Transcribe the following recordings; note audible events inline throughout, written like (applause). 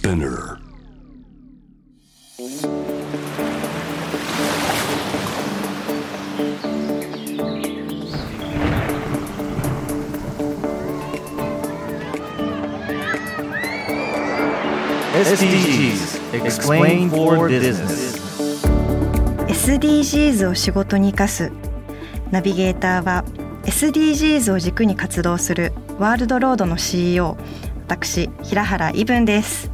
Spinner SDGs Explain for Business SDGs を仕事に生かすナビゲーターは SDGs を軸に活動するワールドロードの CEO 私平原伊文です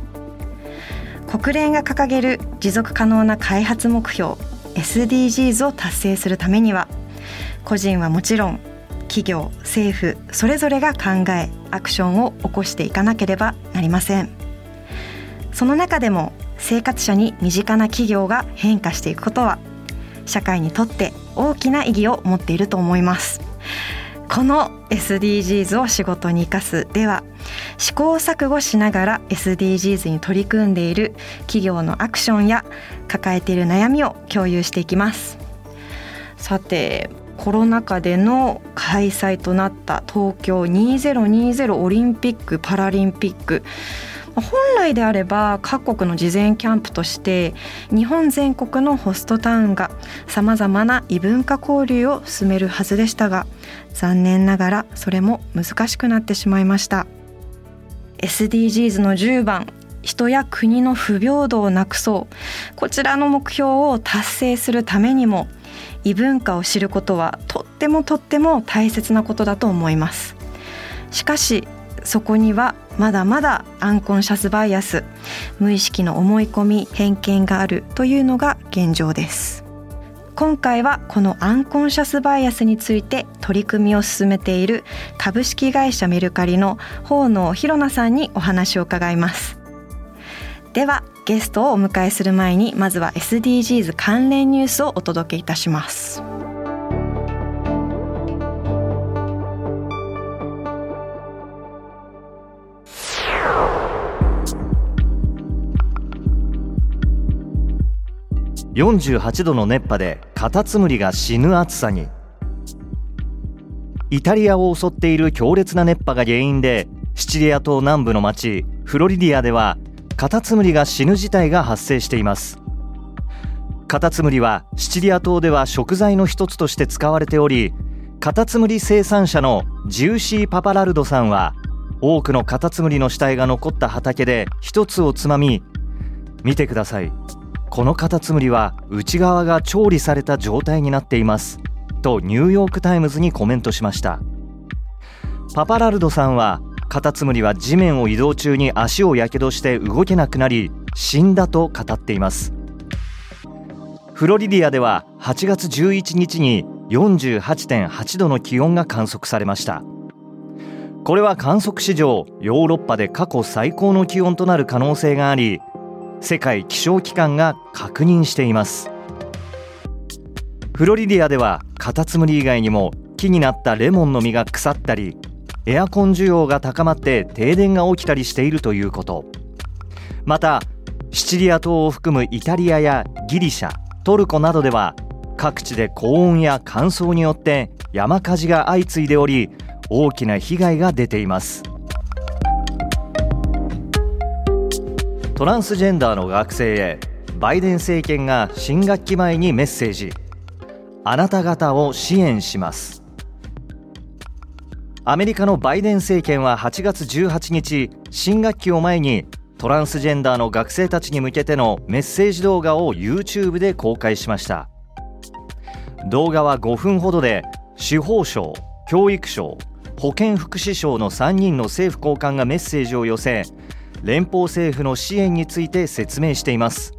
国連が掲げる持続可能な開発目標 SDGs を達成するためには個人はもちろん企業政府それぞれが考えアクションを起こしていかなければなりません。その中でも生活者に身近な企業が変化していくことは社会にとって大きな意義を持っていると思います。この SDGs を仕事に生かすでは試行錯誤しながら SDGs に取り組んでいる企業のアクションや抱えている悩みを共有していきます。さてコロナ禍での開催となった東京2020オリンピック・パラリンピック。本来であれば各国の事前キャンプとして日本全国のホストタウンがさまざまな異文化交流を進めるはずでしたが残念ながらそれも難しくなってしまいました。SDGs の10番人や国の不平等をなくそう。こちらの目標を達成するためにも異文化を知ることはとってもとっても大切なことだと思います。しかしそこにはまだまだアンコンシャスバイアス無意識の思い込み偏見があるというのが現状です。今回はこのアンコンシャスバイアスについて取り組みを進めている株式会社メルカリの法野博奈さんにお話を伺います。ではゲストをお迎えする前にまずは SDGs 関連ニュースをお届けいたします。48度の熱波でカタツムリが死ぬ暑さに。イタリアを襲っている強烈な熱波が原因でシチリア島南部の町フロリディアではカタツムリが死ぬ事態が発生しています。カタツムリはシチリア島では食材の一つとして使われておりカタツムリ生産者のジューシー・パパラルドさんは多くのカタツムリの死体が残った畑で一つをつまみ見てください。このカタツムリは内側が調理された状態になっています。とニューヨーク・タイムズにコメントしました。パパラルドさんはカタツムリは地面を移動中に足をやけどして動けなくなり死んだと語っています。フロリディアでは8月11日に48.8度の気温が観測されました。これは観測史上ヨーロッパで過去最高の気温となる可能性があり世界気象機関が確認しています。フロリディアではカタツムリ以外にも木になったレモンの実が腐ったりエアコン需要が高まって停電が起きたりしているということ。またシチリア島を含むイタリアやギリシャトルコなどでは各地で高温や乾燥によって山火事が相次いでおり大きな被害が出ています。トランスジェンダーの学生へバイデン政権が新学期前にメッセージ。あなた方を支援します。アメリカのバイデン政権は8月18日新学期を前にトランスジェンダーの学生たちに向けてのメッセージ動画を YouTube で公開しました。動画は5分ほどで司法省教育省保健福祉省の3人の政府高官がメッセージを寄せ連邦政府の支援について説明しています。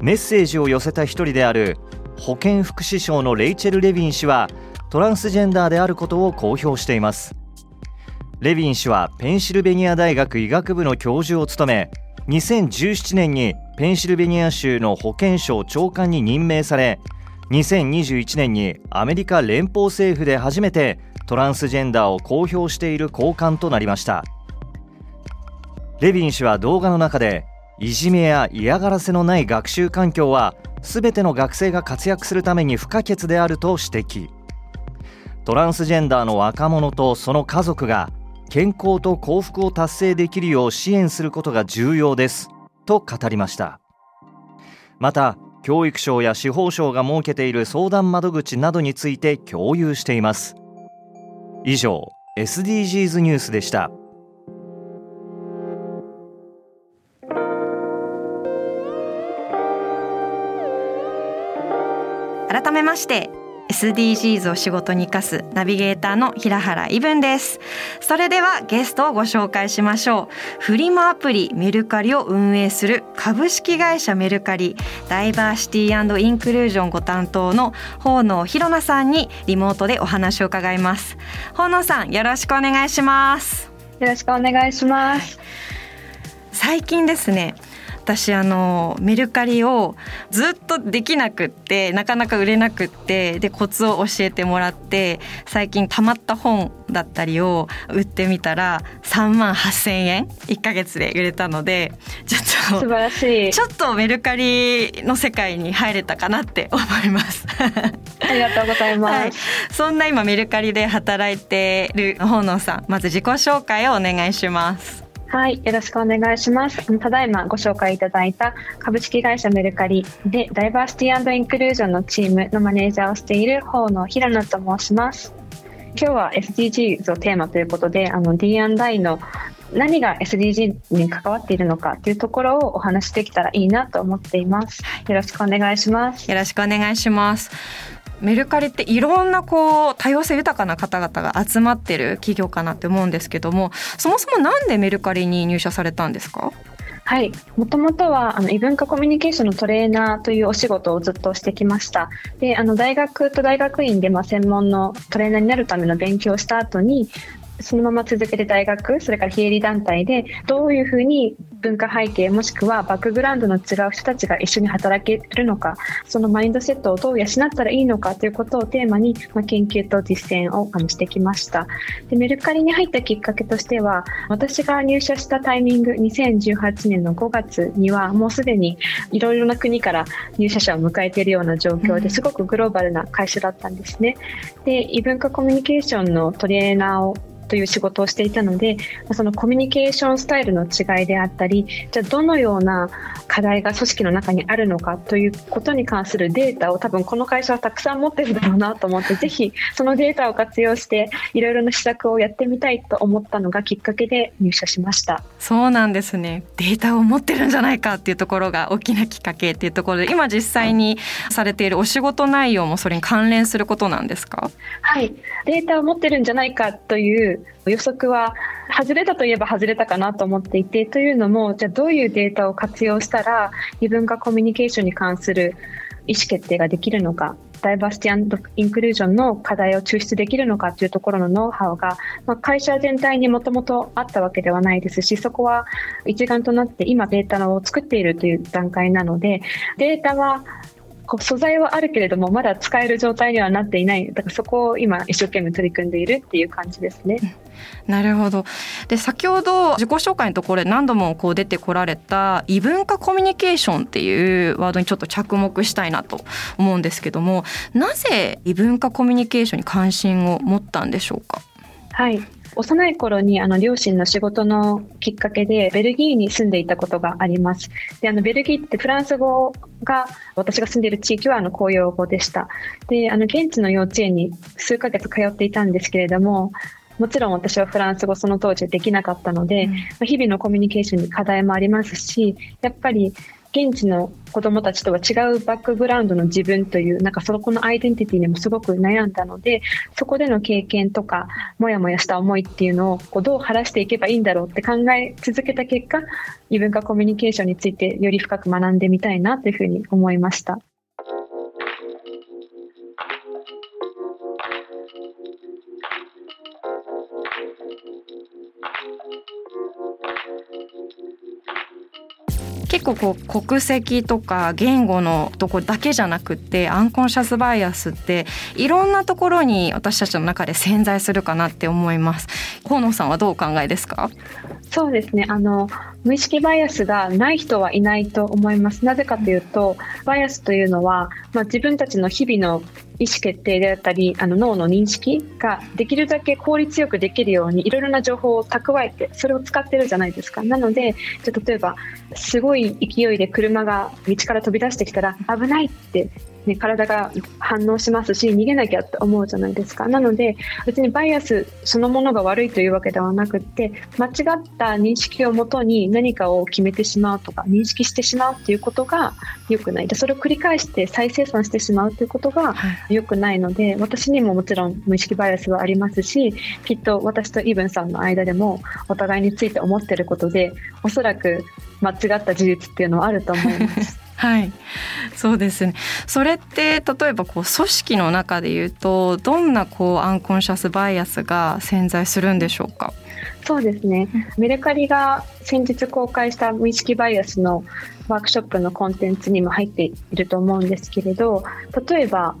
メッセージを寄せた一人である保健福祉省のレイチェル・レヴィン氏はトランスジェンダーであることを公表しています。レヴィン氏はペンシルベニア大学医学部の教授を務め2017年にペンシルベニア州の保健省長官に任命され2021年にアメリカ連邦政府で初めてトランスジェンダーを公表している高官となりました。レヴィン氏は動画の中でいじめや嫌がらせのない学習環境は全ての学生が活躍するために不可欠であると指摘。トランスジェンダーの若者とその家族が健康と幸福を達成できるよう支援することが重要ですと語りました。また教育省や司法省が設けている相談窓口などについて共有しています。以上 SDGs ニュースでした。改めまして SDGs を仕事に生かすナビゲーターの平原伊文です。それではゲストをご紹介しましょう。フリマアプリメルカリを運営する株式会社メルカリダイバーシティインクルージョンご担当の法野ひろなさんにリモートでお話を伺います。法野さんよろしくお願いします。よろしくお願いします、最近ですね私あのメルカリをずっとできなくってなかなか売れなくってでコツを教えてもらって最近たまった本だったりを売ってみたら3万8,000円1か月で売れたのでちょっと素晴らしい。ちょっとメルカリの世界に入れたかなって (laughs) 思います。ありがとうございます、はい、そんな今メルカリで働いている本能さんまず自己紹介をお願いしますはい、よろしくお願いします。ただいまご紹介いただいた株式会社メルカリでダイバーシティインクルージョンのチームのマネージャーをしている方の平野と申します。今日は SDGs をテーマということで、あの D&I の何が SDG に関わっているのかというところをお話しできたらいいなと思っています。よろしくお願いします。よろしくお願いします。メルカリっていろんなこう多様性豊かな方々が集まってる企業かなって思うんですけどもそもそもなんでメルカリに入社されたんですか？はい、もともとはあの異文化コミュニケーションのトレーナーというお仕事をずっとしてきました。で、あの大学と大学院でまあ専門のトレーナーになるための勉強をした後に、そのまま続けて大学、それから非営利団体でどういうふうに文化背景もしくはバックグラウンドの違う人たちが一緒に働けるのか、そのマインドセットをどう養ったらいいのかということをテーマに、まあ、研究と実践をしてきました。でメルカリに入ったきっかけとしては、私が入社したタイミング、2018年の5月にはもうすでにいろいろな国から入社者を迎えているような状況ですごくグローバルな会社だったんですね。で異文化コミュニケーションのトレーナーをという仕事をしていたのでそのコミュニケーションスタイルの違いであったりじゃあどのような課題が組織の中にあるのかということに関するデータを多分この会社はたくさん持ってるだろうなと思ってぜひそのデータを活用していろいろな施策をやってみたいと思ったのがきっかけで入社しました。そうなんですね。データを持ってるんじゃないかっていうところが大きなきっかけっていうところで今実際にされているお仕事内容もそれに関連することなんですか？はい。データを持ってるんじゃないかという予測は外れたといえば外れたかなと思っていてというのもじゃあどういうデータを活用したら異文化コミュニケーションに関する意思決定ができるのかダイバーシティインクルージョンの課題を抽出できるのかというところのノウハウが、まあ、会社全体にもともとあったわけではないですしそこは一丸となって今データを作っているという段階なのでデータはこう素材はあるけれどもまだ使える状態にはなっていない。だからそこを今一生懸命取り組んでいるっていう感じですね。なるほど。で先ほど自己紹介のところで何度もこう出てこられた異文化コミュニケーションっていうワードにちょっと着目したいなと思うんですけどもなぜ異文化コミュニケーションに関心を持ったんでしょうか？はい幼い頃にあの両親の仕事のきっかけでベルギーに住んでいたことがあります。であのベルギーってフランス語が私が住んでいる地域はあの公用語でした。であの現地の幼稚園に数ヶ月通っていたんですけれどももちろん私はフランス語その当時できなかったので、うん、日々のコミュニケーションに課題もありますしやっぱり現地の子どもたちとは違うバックグラウンドの自分というなんかそこのアイデンティティにもすごく悩んだのでそこでの経験とかもやもやした思いっていうのをこうどう晴らしていけばいいんだろうって考え続けた結果異文化コミュニケーションについてより深く学んでみたいなというふうに思いました。結構こう国籍とか言語のとこだけじゃなくてアンコンシャスバイアスっていろんなところに私たちの中で潜在するかなって思います。河野さんはどうお考えですか？そうですね。あの無意識バイアスがない人はいないと思います。なぜかというとバイアスというのは、まあ、自分たちの日々の意思決定であったりあの脳の認識ができるだけ効率よくできるようにいろいろな情報を蓄えてそれを使ってるじゃないですか。なのでじゃ例えばすごい勢いで車が道から飛び出してきたら危ないってね、体が反応しますし逃げなきゃって思うじゃないですか。なので別にバイアスそのものが悪いというわけではなくって間違った認識をもとに何かを決めてしまうとか認識してしまうっていうことが良くない。でそれを繰り返して再生産してしまうということが良くないので、私にももちろん無意識バイアスはありますしきっと私とイブンさんの間でもお互いについて思ってることでおそらく間違った事実っていうのはあると思います。(laughs) はい、そうですね。それって例えばこう組織の中でいうとどんなこうアンコンシャスバイアスが潜在するんでしょうか？そうですね。メルカリが先日公開した無意識バイアスのワークショップのコンテンツにも入っていると思うんですけれど、例えば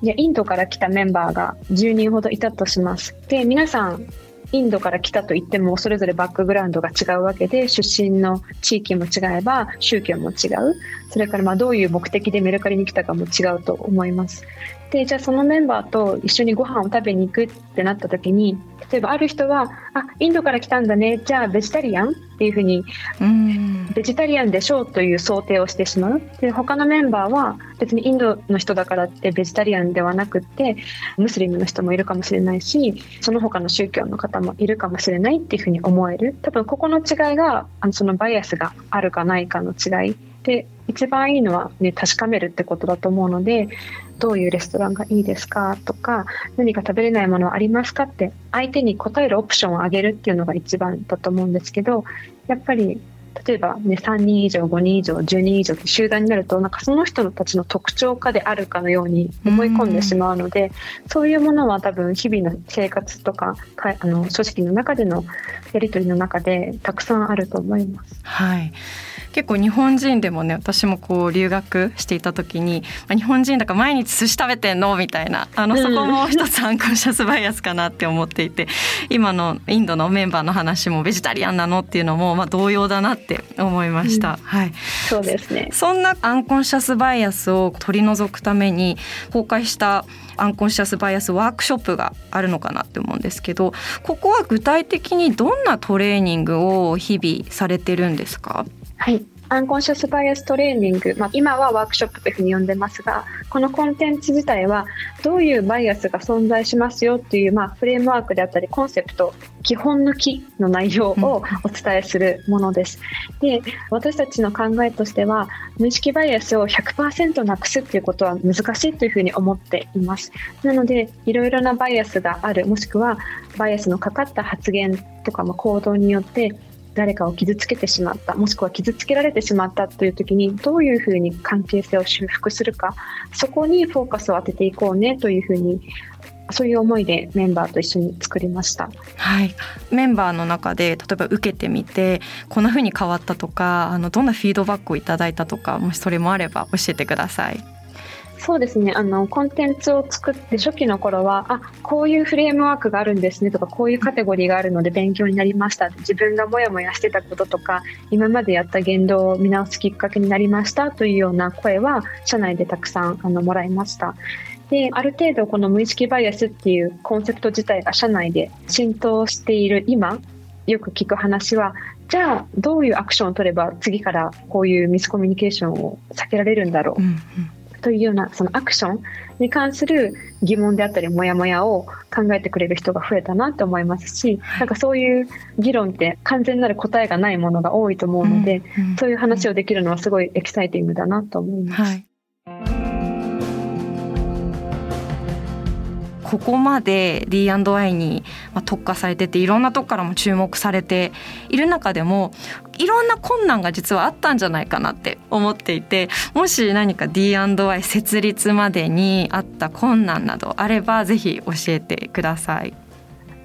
いやインドから来たメンバーが10人ほどいたとします。で皆さんインドから来たといってもそれぞれバックグラウンドが違うわけで出身の地域も違えば宗教も違う。それからまあどういう目的でメルカリに来たかも違うと思います。でじゃあそのメンバーと一緒にご飯を食べに行くってなった時に例えばある人はあインドから来たんだね。じゃあベジタリアンっていうふうにベジタリアンでしょうという想定をしてしまうで他のメンバーは別にインドの人だからってベジタリアンではなくってムスリムの人もいるかもしれないしその他の宗教の方もいるかもしれないっていうふうに思える。多分ここの違いがあのそのバイアスがあるかないかの違いで一番いいのは、ね、確かめるってことだと思うのでどういうレストランがいいですかとか何か食べれないものはありますかって相手に答えるオプションをあげるっていうのが一番だと思うんですけどやっぱり例えば、ね、3人以上5人以上10人以上って集団になるとなんかその人たちの特徴化であるかのように思い込んでしまうのでそういうものは多分日々の生活とかかあの組織の中でのやり取りの中でたくさんあると思います。はい結構日本人でもね私もこう留学していた時に、まあ、日本人だから毎日寿司食べてんのみたいなあのそこも一つアンコンシャスバイアスかなって思っていて今のインドのメンバーの話もベジタリアンなのっていうのもまあ同様だなって思いました、うん、はい。そうですね。そんなアンコンシャスバイアスを取り除くために公開したアンコンシャスバイアスワークショップがあるのかなって思うんですけどここは具体的にどんなトレーニングを日々されてるんですか？はい。アンコンシャスバイアストレーニング、まあ、今はワークショップというふうに呼んでますがこのコンテンツ自体はどういうバイアスが存在しますよっていう、まあ、フレームワークであったりコンセプト基本の木の内容をお伝えするものです。で私たちの考えとしては無意識バイアスを100%なくすっていうことは難しいというふうに思っています。なのでいろいろなバイアスがあるもしくはバイアスのかかった発言とかも行動によって誰かを傷つけてしまったもしくは傷つけられてしまったという時にどういうふうに関係性を修復するかそこにフォーカスを当てていこうねというふうにそういう思いでメンバーと一緒に作りました。はい、メンバーの中で例えば受けてみてこんなふうに変わったとかあのどんなフィードバックをいただいたとかもしそれもあれば教えてください。そうですね。あのコンテンツを作って初期の頃はあこういうフレームワークがあるんですねとかこういうカテゴリーがあるので勉強になりました。自分がモヤモヤしてたこととか今までやった言動を見直すきっかけになりました。というような声は社内でたくさんあのもらいました。である程度この無意識バイアスっていうコンセプト自体が社内で浸透している今よく聞く話はじゃあどういうアクションを取れば次からこういうミスコミュニケーションを避けられるんだろう、うんうん。というようなそのアクションに関する疑問であったりモヤモヤを考えてくれる人が増えたなと思いますし、なんかそういう議論って完全なる答えがないものが多いと思うので、うんうん、そういう話をできるのはすごいエキサイティングだなと思います。はいここまで D&Y に特化されてていろんなとこからも注目されている中でもいろんな困難が実はあったんじゃないかなって思っていてもし何か D&Y 設立までにあった困難などあればぜひ教えてください。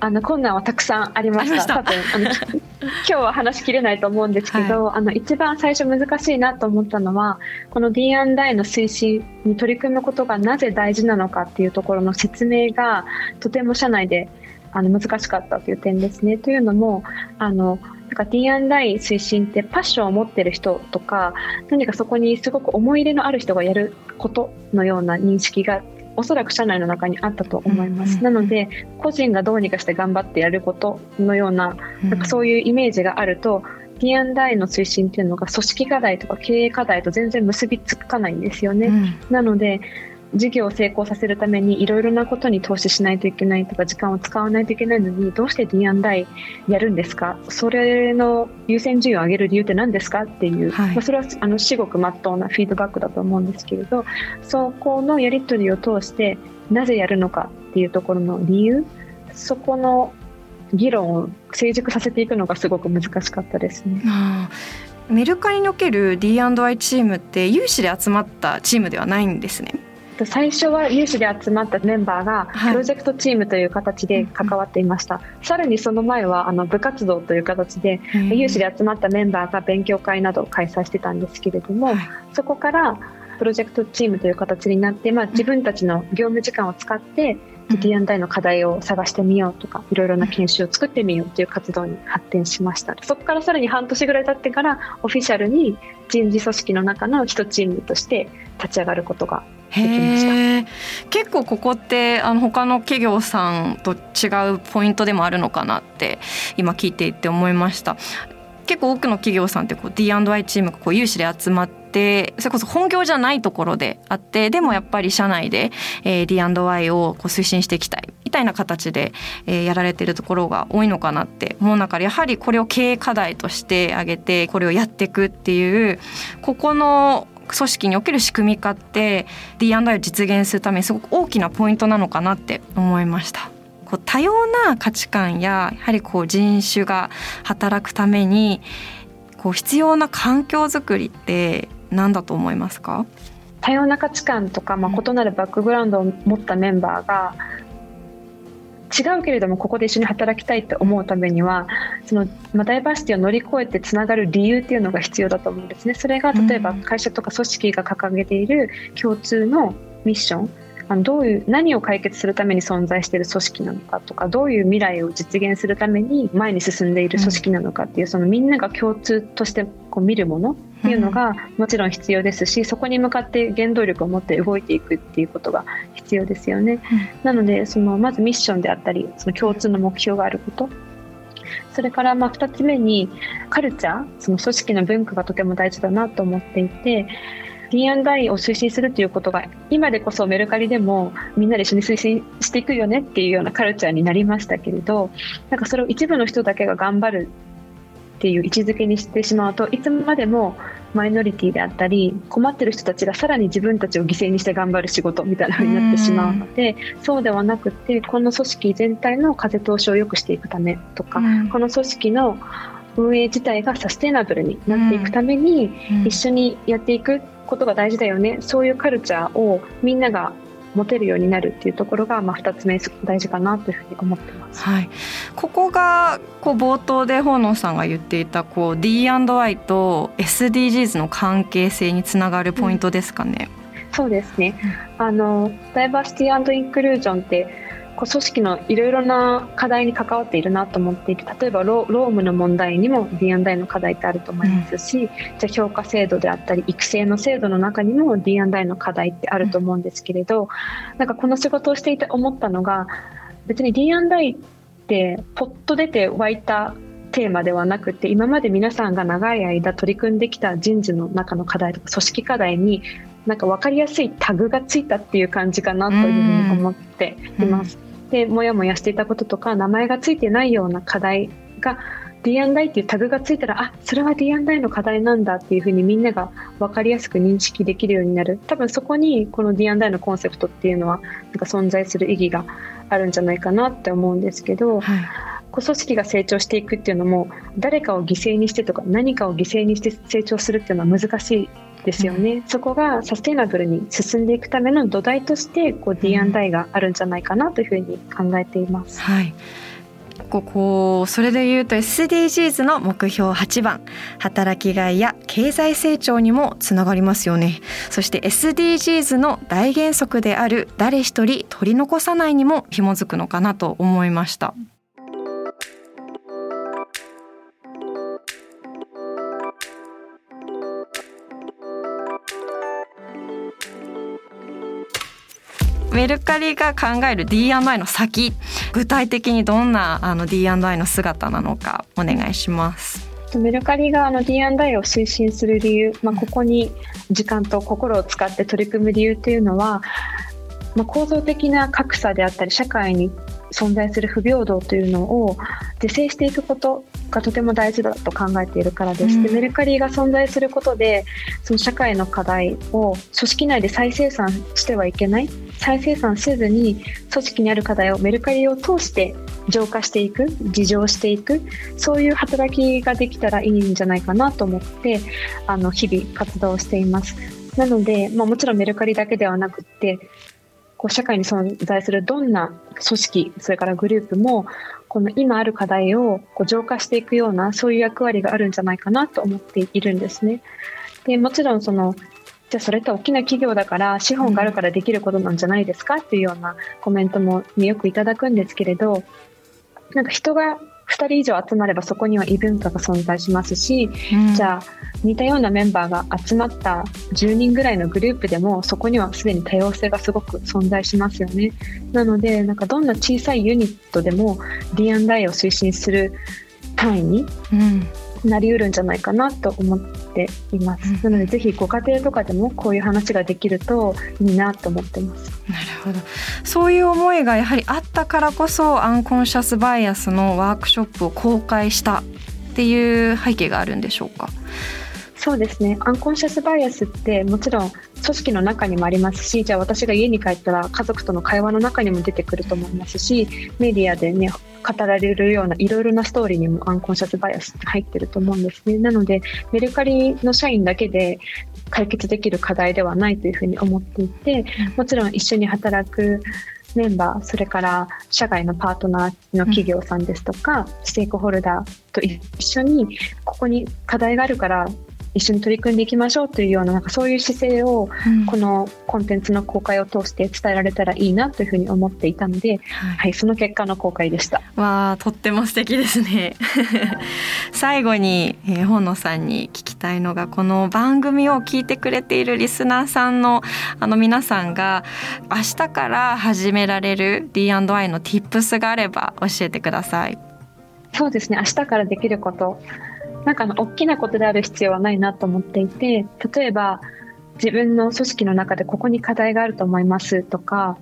あの困難はたくさんありました。多分あの (laughs) 今日は話しきれないと思うんですけど、はい、あの一番最初難しいなと思ったのはこの D&I の推進に取り組むことがなぜ大事なのかっていうところの説明がとても社内であの難しかったという点ですね。というのもあのなんか D&I 推進ってパッションを持ってる人とか何かそこにすごく思い入れのある人がやることのような認識がおそらく社内の中にあったと思います、なので個人がどうにかして頑張ってやることのようななんかそういうイメージがあると D&I の推進っていうのが組織課題とか経営課題と全然結びつかないんですよね。うん、なので事業を成功させるためにいろいろなことに投資しないといけないとか時間を使わないといけないのにどうして D&I やるんですか？それの優先順位を上げる理由って何ですか？っていう、はい、まあ、それはあの至極まっとうなフィードバックだと思うんですけれどそこのやり取りを通してなぜやるのかっていうところの理由そこの議論を成熟させていくのがすごく難しかったですね。メルカリにおける D&I チームって有志で集まったチームではないんですね。最初は有志で集まったメンバーがプロジェクトチームという形で関わっていました、はい、さらにその前はあの部活動という形で有志で集まったメンバーが勉強会などを開催してたんですけれども、はい、そこからプロジェクトチームという形になって、まあ、自分たちの業務時間を使って D&I の課題を探してみようとかいろいろな研修を作ってみようという活動に発展しました。そこからさらに半年ぐらい経ってからオフィシャルに人事組織の中の一チームとして立ち上がることがへ結構ここってあの他の企業さんと違うポイントでもあるのかなって今聞いていて思いました。結構多くの企業さんってこう D&I チームがこう有志で集まってそれこそ本業じゃないところであってでもやっぱり社内で、えー、D&I をこう推進していきたいみたいな形で、えー、やられてるところが多いのかなって思う中でやはりこれを経営課題として挙げてこれをやっていくっていうここの組織における仕組み化って D&I を実現するためにすごく大きなポイントなのかなって思いました。こう多様な価値観ややはりこう人種が働くためにこう必要な環境づくりって何だと思いますか？多様な価値観とか、まあ、異なるバックグラウンドを持ったメンバーが違うけれどもここで一緒に働きたいって思うためにはその、まあ、ダイバーシティを乗り越えてつながる理由っていうのが必要だと思うんですね。それが例えば会社とか組織が掲げている共通のミッション。あのどういう何を解決するために存在している組織なのかとかどういう未来を実現するために前に進んでいる組織なのかっていう、そのみんなが共通としてこう見るものっていうのがもちろん必要ですし、そこに向かって原動力を持って動いていくっていうことが必要ですよね。なのでそのまずミッションであったりその共通の目標があることそれからまあ2つ目にカルチャーその組織の文化がとても大事だなと思っていて D&I を推進するということが今でこそメルカリでもみんなで一緒に推進していくよねっていうようなカルチャーになりましたけれどなんかそれを一部の人だけが頑張るっていう位置づけにしてしまうといつまでもマイノリティであったり困ってる人たちがさらに自分たちを犠牲にして頑張る仕事みたいな風になってしまうのでそうではなくてこの組織全体の風通しを良くしていくためとかこの組織の運営自体がサステナブルになっていくために一緒にやっていくことが大事だよね。そういうカルチャーをみんなが持てるようになるっていうところが、まあ、2つ目大事かなというふうに思ってます。はい、ここがこう冒頭で本能さんが言っていたこう D&I と SDGs の関係性につながるポイントですかね？うん、そうですね、あのダイバーシティインクルージョンってこう組織のいろいろな課題に関わっているなと思っていて例えばロームの問題にも D&I の課題ってあると思いますし、うん、じゃ評価制度であったり育成の制度の中にも D&I の課題ってあると思うんですけれど、うん、なんかこの仕事をしていて思ったのが別に D&I ってポッと出て湧いたテーマではなくて今まで皆さんが長い間取り組んできた人事の中の課題とか組織課題になんか分かりやすいタグがついたっていう感じかなというふうに思っています。でもやもやしていたこととか名前がついてないような課題が D&I っていうタグがついたらあそれは D&I の課題なんだっていうふうにみんなが分かりやすく認識できるようになる。多分そこにこの D&I のコンセプトっていうのはなんか存在する意義があるんじゃないかなって思うんですけど、はい、組織が成長していくっていうのも誰かを犠牲にしてとか何かを犠牲にして成長するっていうのは難しいですよね、うん、そこがサステイナブルに進んでいくための土台としてこう D&I があるんじゃないかなというふうに考えています。はい、ここそれでいうと SDGs の目標8番。働きがいや経済成長にもつながりますよね。そして SDGs の大原則である誰一人取り残さないにも紐づくのかなと思いましたメルカリが考える D&I の先具体的にどんなあの D&I の姿なのかお願いします。メルカリがあの D&I を推進する理由、まあ、ここに時間と心を使って取り組む理由というのは、まあ、構造的な格差であったり社会に存在する不平等というのを是正していくことがとても大事だと考えているからです。うん、でメルカリが存在することでその社会の課題を組織内で再生産してはいけない再生産せずに組織にある課題をメルカリを通して浄化していく自浄していくそういう働きができたらいいんじゃないかなと思ってあの日々活動しています。なので、まあ、もちろんメルカリだけではなくてこう社会に存在するどんな組織それからグループもこの今ある課題をこう浄化していくようなそういう役割があるんじゃないかなと思っているんですね。でもちろんそのじゃあそれって大きな企業だから資本があるからできることなんじゃないですか？っていうようなコメントもよくいただくんですけれどなんか人が2人以上集まればそこには異文化が存在しますし、うん、じゃあ似たようなメンバーが集まった10人ぐらいのグループでもそこにはすでに多様性がすごく存在しますよね。なのでなんかどんな小さいユニットでも D&I を推進する単位になりうるんじゃないかなと思っています、なのでぜひご家庭とかでもこういう話ができるといいなと思ってます。なるほど。そういう思いがやはりあったからこそアンコンシャスバイアスのワークショップを公開したっていう背景があるんでしょうか？そうですね。アンコンシャスバイアスってもちろん組織の中にもありますしじゃあ私が家に帰ったら家族との会話の中にも出てくると思いますしメディアでね語られるようないろいろなストーリーにもアンコンシャスバイアスって入ってると思うんですね。なのでメルカリの社員だけで解決できる課題ではないというふうに思っていてもちろん一緒に働くメンバーそれから社外のパートナーの企業さんですとか、ステークホルダーと一緒にここに課題があるから一緒に取り組んでいきましょうというようななんかそういう姿勢をこのコンテンツの公開を通して伝えられたらいいなというふうに思っていたので、はい、はい、その結果の公開でした。わあとっても素敵ですね。最後に、えー、本野さんに聞きたいのがこの番組を聞いてくれているリスナーさんのあの皆さんが明日から始められる D&I の Tips があれば教えてください。そうですね。明日からできることなんかあの大きなことである必要はないなと思っていて例えば自分の組織の中でここに課題があると思いますとか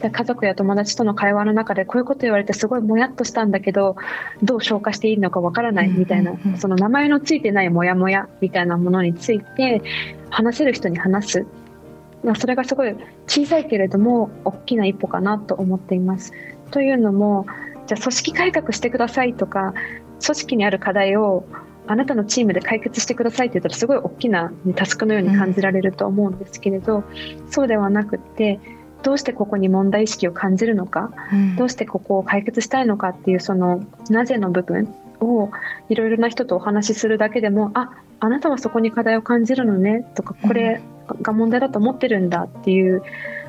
家族や友達との会話の中でこういうこと言われてすごいもやっとしたんだけどどう消化していいのかわからないみたいな、その名前のついてないモヤモヤみたいなものについて話せる人に話す、まあ、それがすごい小さいけれども大きな一歩かなと思っています。というのもじゃあ組織改革してくださいとか組織にある課題をあなたのチームで解決してくださいって言ったらすごい大きなタスクのように感じられると思うんですけれど、うん、そうではなくてどうしてここに問題意識を感じるのか、うん、どうしてここを解決したいのかっていうそのなぜの部分をいろいろな人とお話しするだけでもああなたはそこに課題を感じるのねとかこれが問題だと思ってるんだっていう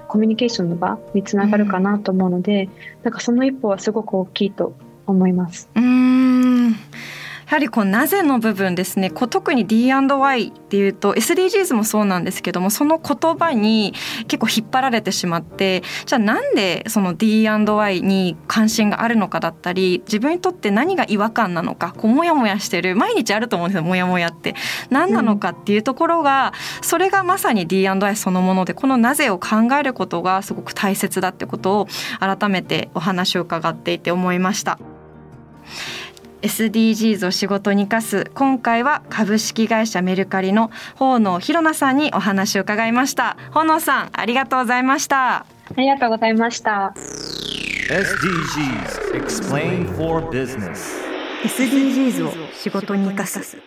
コミュニケーションの場につながるかなと思うので、うん、なんかその一歩はすごく大きいと思います。うんやはりこうなぜの部分ですねこう特に D&Y っていうと SDGs もそうなんですけどもその言葉に結構引っ張られてしまってじゃあなんでその D&Y に関心があるのかだったり自分にとって何が違和感なのかこうモヤモヤしてる毎日あると思うんですよモヤモヤって何なのかっていうところが、うん、それがまさに D&I そのものでこのなぜを考えることがすごく大切だってことを改めてお話を伺っていて思いました。SDGs を仕事に生かす今回は株式会社メルカリの法野博奈さんにお話を伺いました。法野さんありがとうございました。ありがとうございました。SDGs Explain for Business SDGs を仕事に生かす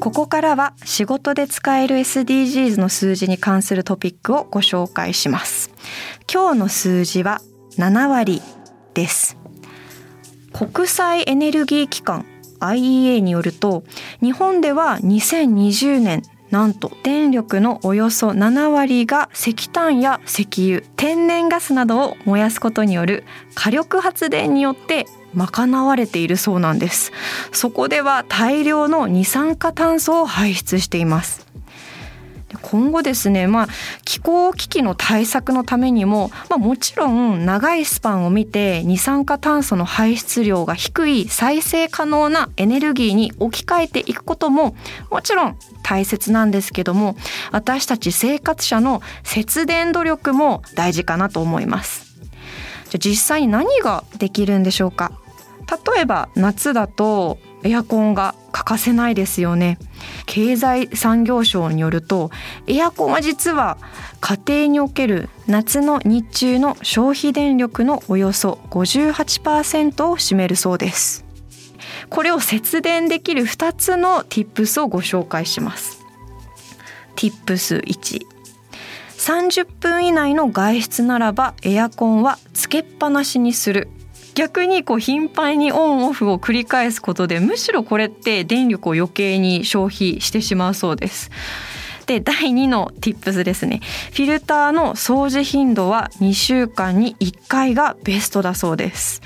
ここからは仕事で使える SDGs の数字に関するトピックをご紹介します。今日の数字は7割です。国際エネルギー機関 IEA によると日本では2020年なんと電力のおよそ7割が石炭や石油天然ガスなどを燃やすことによる火力発電によって賄われているそうなんです。そこでは大量の二酸化炭素を排出しています。今後ですね、まあ、気候危機の対策のためにも、まあ、もちろん長いスパンを見て二酸化炭素の排出量が低い再生可能なエネルギーに置き換えていくことももちろん大切なんですけども私たち生活者の節電努力も大事かなと思います。じゃ実際に何ができるんでしょうか例えば夏だとエアコンが欠かせないですよね。経済産業省によるとエアコンは実は家庭における夏の日中の消費電力のおよそ58%を占めるそうです。これを節電できる2つの Tips をご紹介します。Tips1 30分以内の外出ならばエアコンはつけっぱなしにする。逆にこう頻繁にオンオフを繰り返すことでむしろこれって電力を余計に消費してしまうそうです。で第2の Tips ですね。フィルターの掃除頻度は2週間に1回がベストだそうです。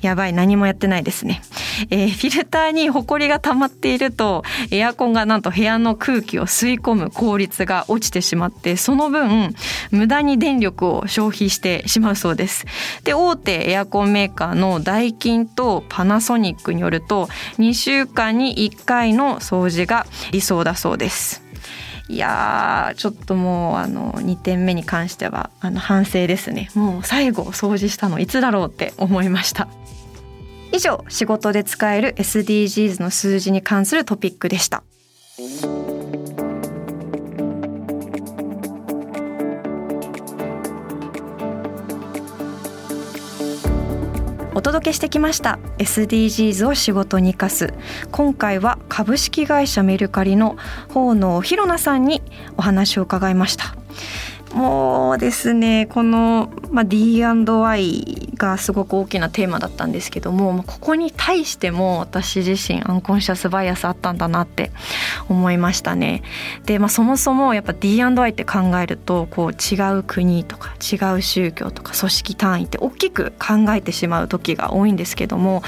やばい何もやってないですね、えー、フィルターにホコリが溜まっているとエアコンがなんと部屋の空気を吸い込む効率が落ちてしまってその分無駄に電力を消費してしまうそうです。で大手エアコンメーカーのダイキンとパナソニックによると2週間に1回の掃除が理想だそうです。いやちょっともうあの2点目に関してはあの反省ですね。もう最後掃除したのいつだろうって思いました。以上仕事で使える SDGs の数字に関するトピックでした。お届けしてきました SDGs を仕事に生かす。今回は株式会社メルカリの法野弘奈さんにお話を伺いました。もうですねこの、まあ、D&I がすごく大きなテーマだったんですけどもここに対しても私自身アンコンシャスバイアスあったんだなって思いましたね。で、まあ、そもそもやっぱ D&I って考えるとこう違う国とか違う宗教とか組織単位って大きく考えてしまう時が多いんですけども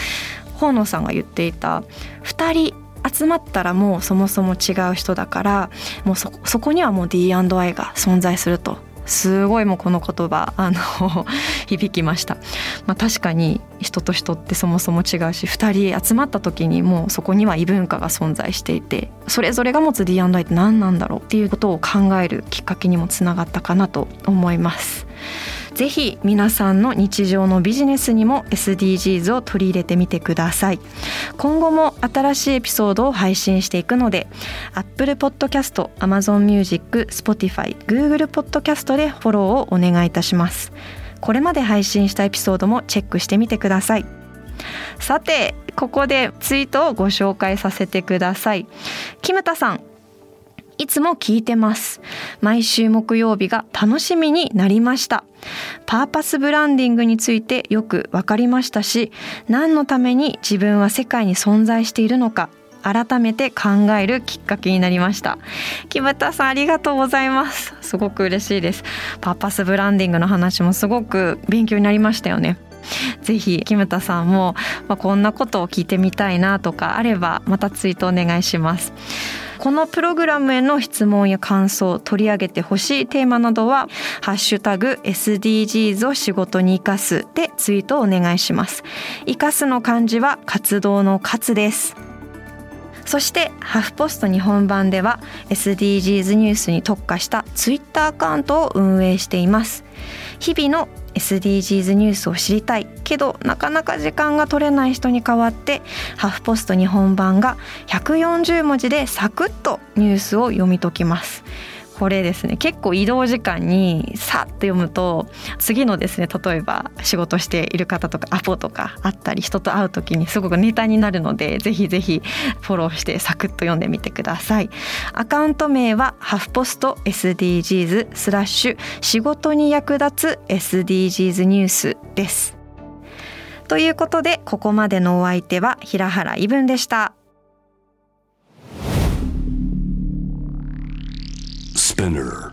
河野さんが言っていた2人集まったらもうそもそも違う人だからもうそそこにはもう D&I が存在するとすごいもうこの言葉あの (laughs) 響きました、まあ、確かに人と人ってそもそも違うし2人集まった時にもうそこには異文化が存在していてそれぞれが持つ D&I って何なんだろうっていうことを考えるきっかけにもつながったかなと思います。ぜひ皆さんの日常のビジネスにも SDGs を取り入れてみてください。今後も新しいエピソードを配信していくので Apple Podcast、Amazon Music、Spotify、Google Podcast でフォローをお願いいたします。これまで配信したエピソードもチェックしてみてください。さてここでツイートをご紹介させてください。キムタさんいつも聞いてます。毎週木曜日が楽しみになりました。パーパスブランディングについてよくわかりましたし、何のために自分は世界に存在しているのか、改めて考えるきっかけになりました。木村さんありがとうございます。すごく嬉しいです。パーパスブランディングの話もすごく勉強になりましたよね。ぜひ木村さんも、まあ、こんなことを聞いてみたいなとかあればまたツイートお願いします。このプログラムへの質問や感想取り上げてほしいテーマなどは「ハッシュタグ #SDGs を仕事に生かす」でツイートをお願いします。生かすの漢字は活動の活です。そしてハフポスト日本版では SDGs ニュースに特化したツイッターアカウントを運営しています。日々の SDGs ニュースを知りたいけどなかなか時間が取れない人に代わってハフポスト日本版が140文字でサクッとニュースを読み解きます。これですね。結構移動時間にさっと読むと次のですね例えば仕事している方とかアポとかあったり人と会う時にすごくネタになるのでぜひぜひフォローしてサクッと読んでみてください。アカウント名はハフポスト SDGs スラッシュ仕事に役立つ SDGs ニュースです。ということでここまでのお相手は平原イブンでした。Spinner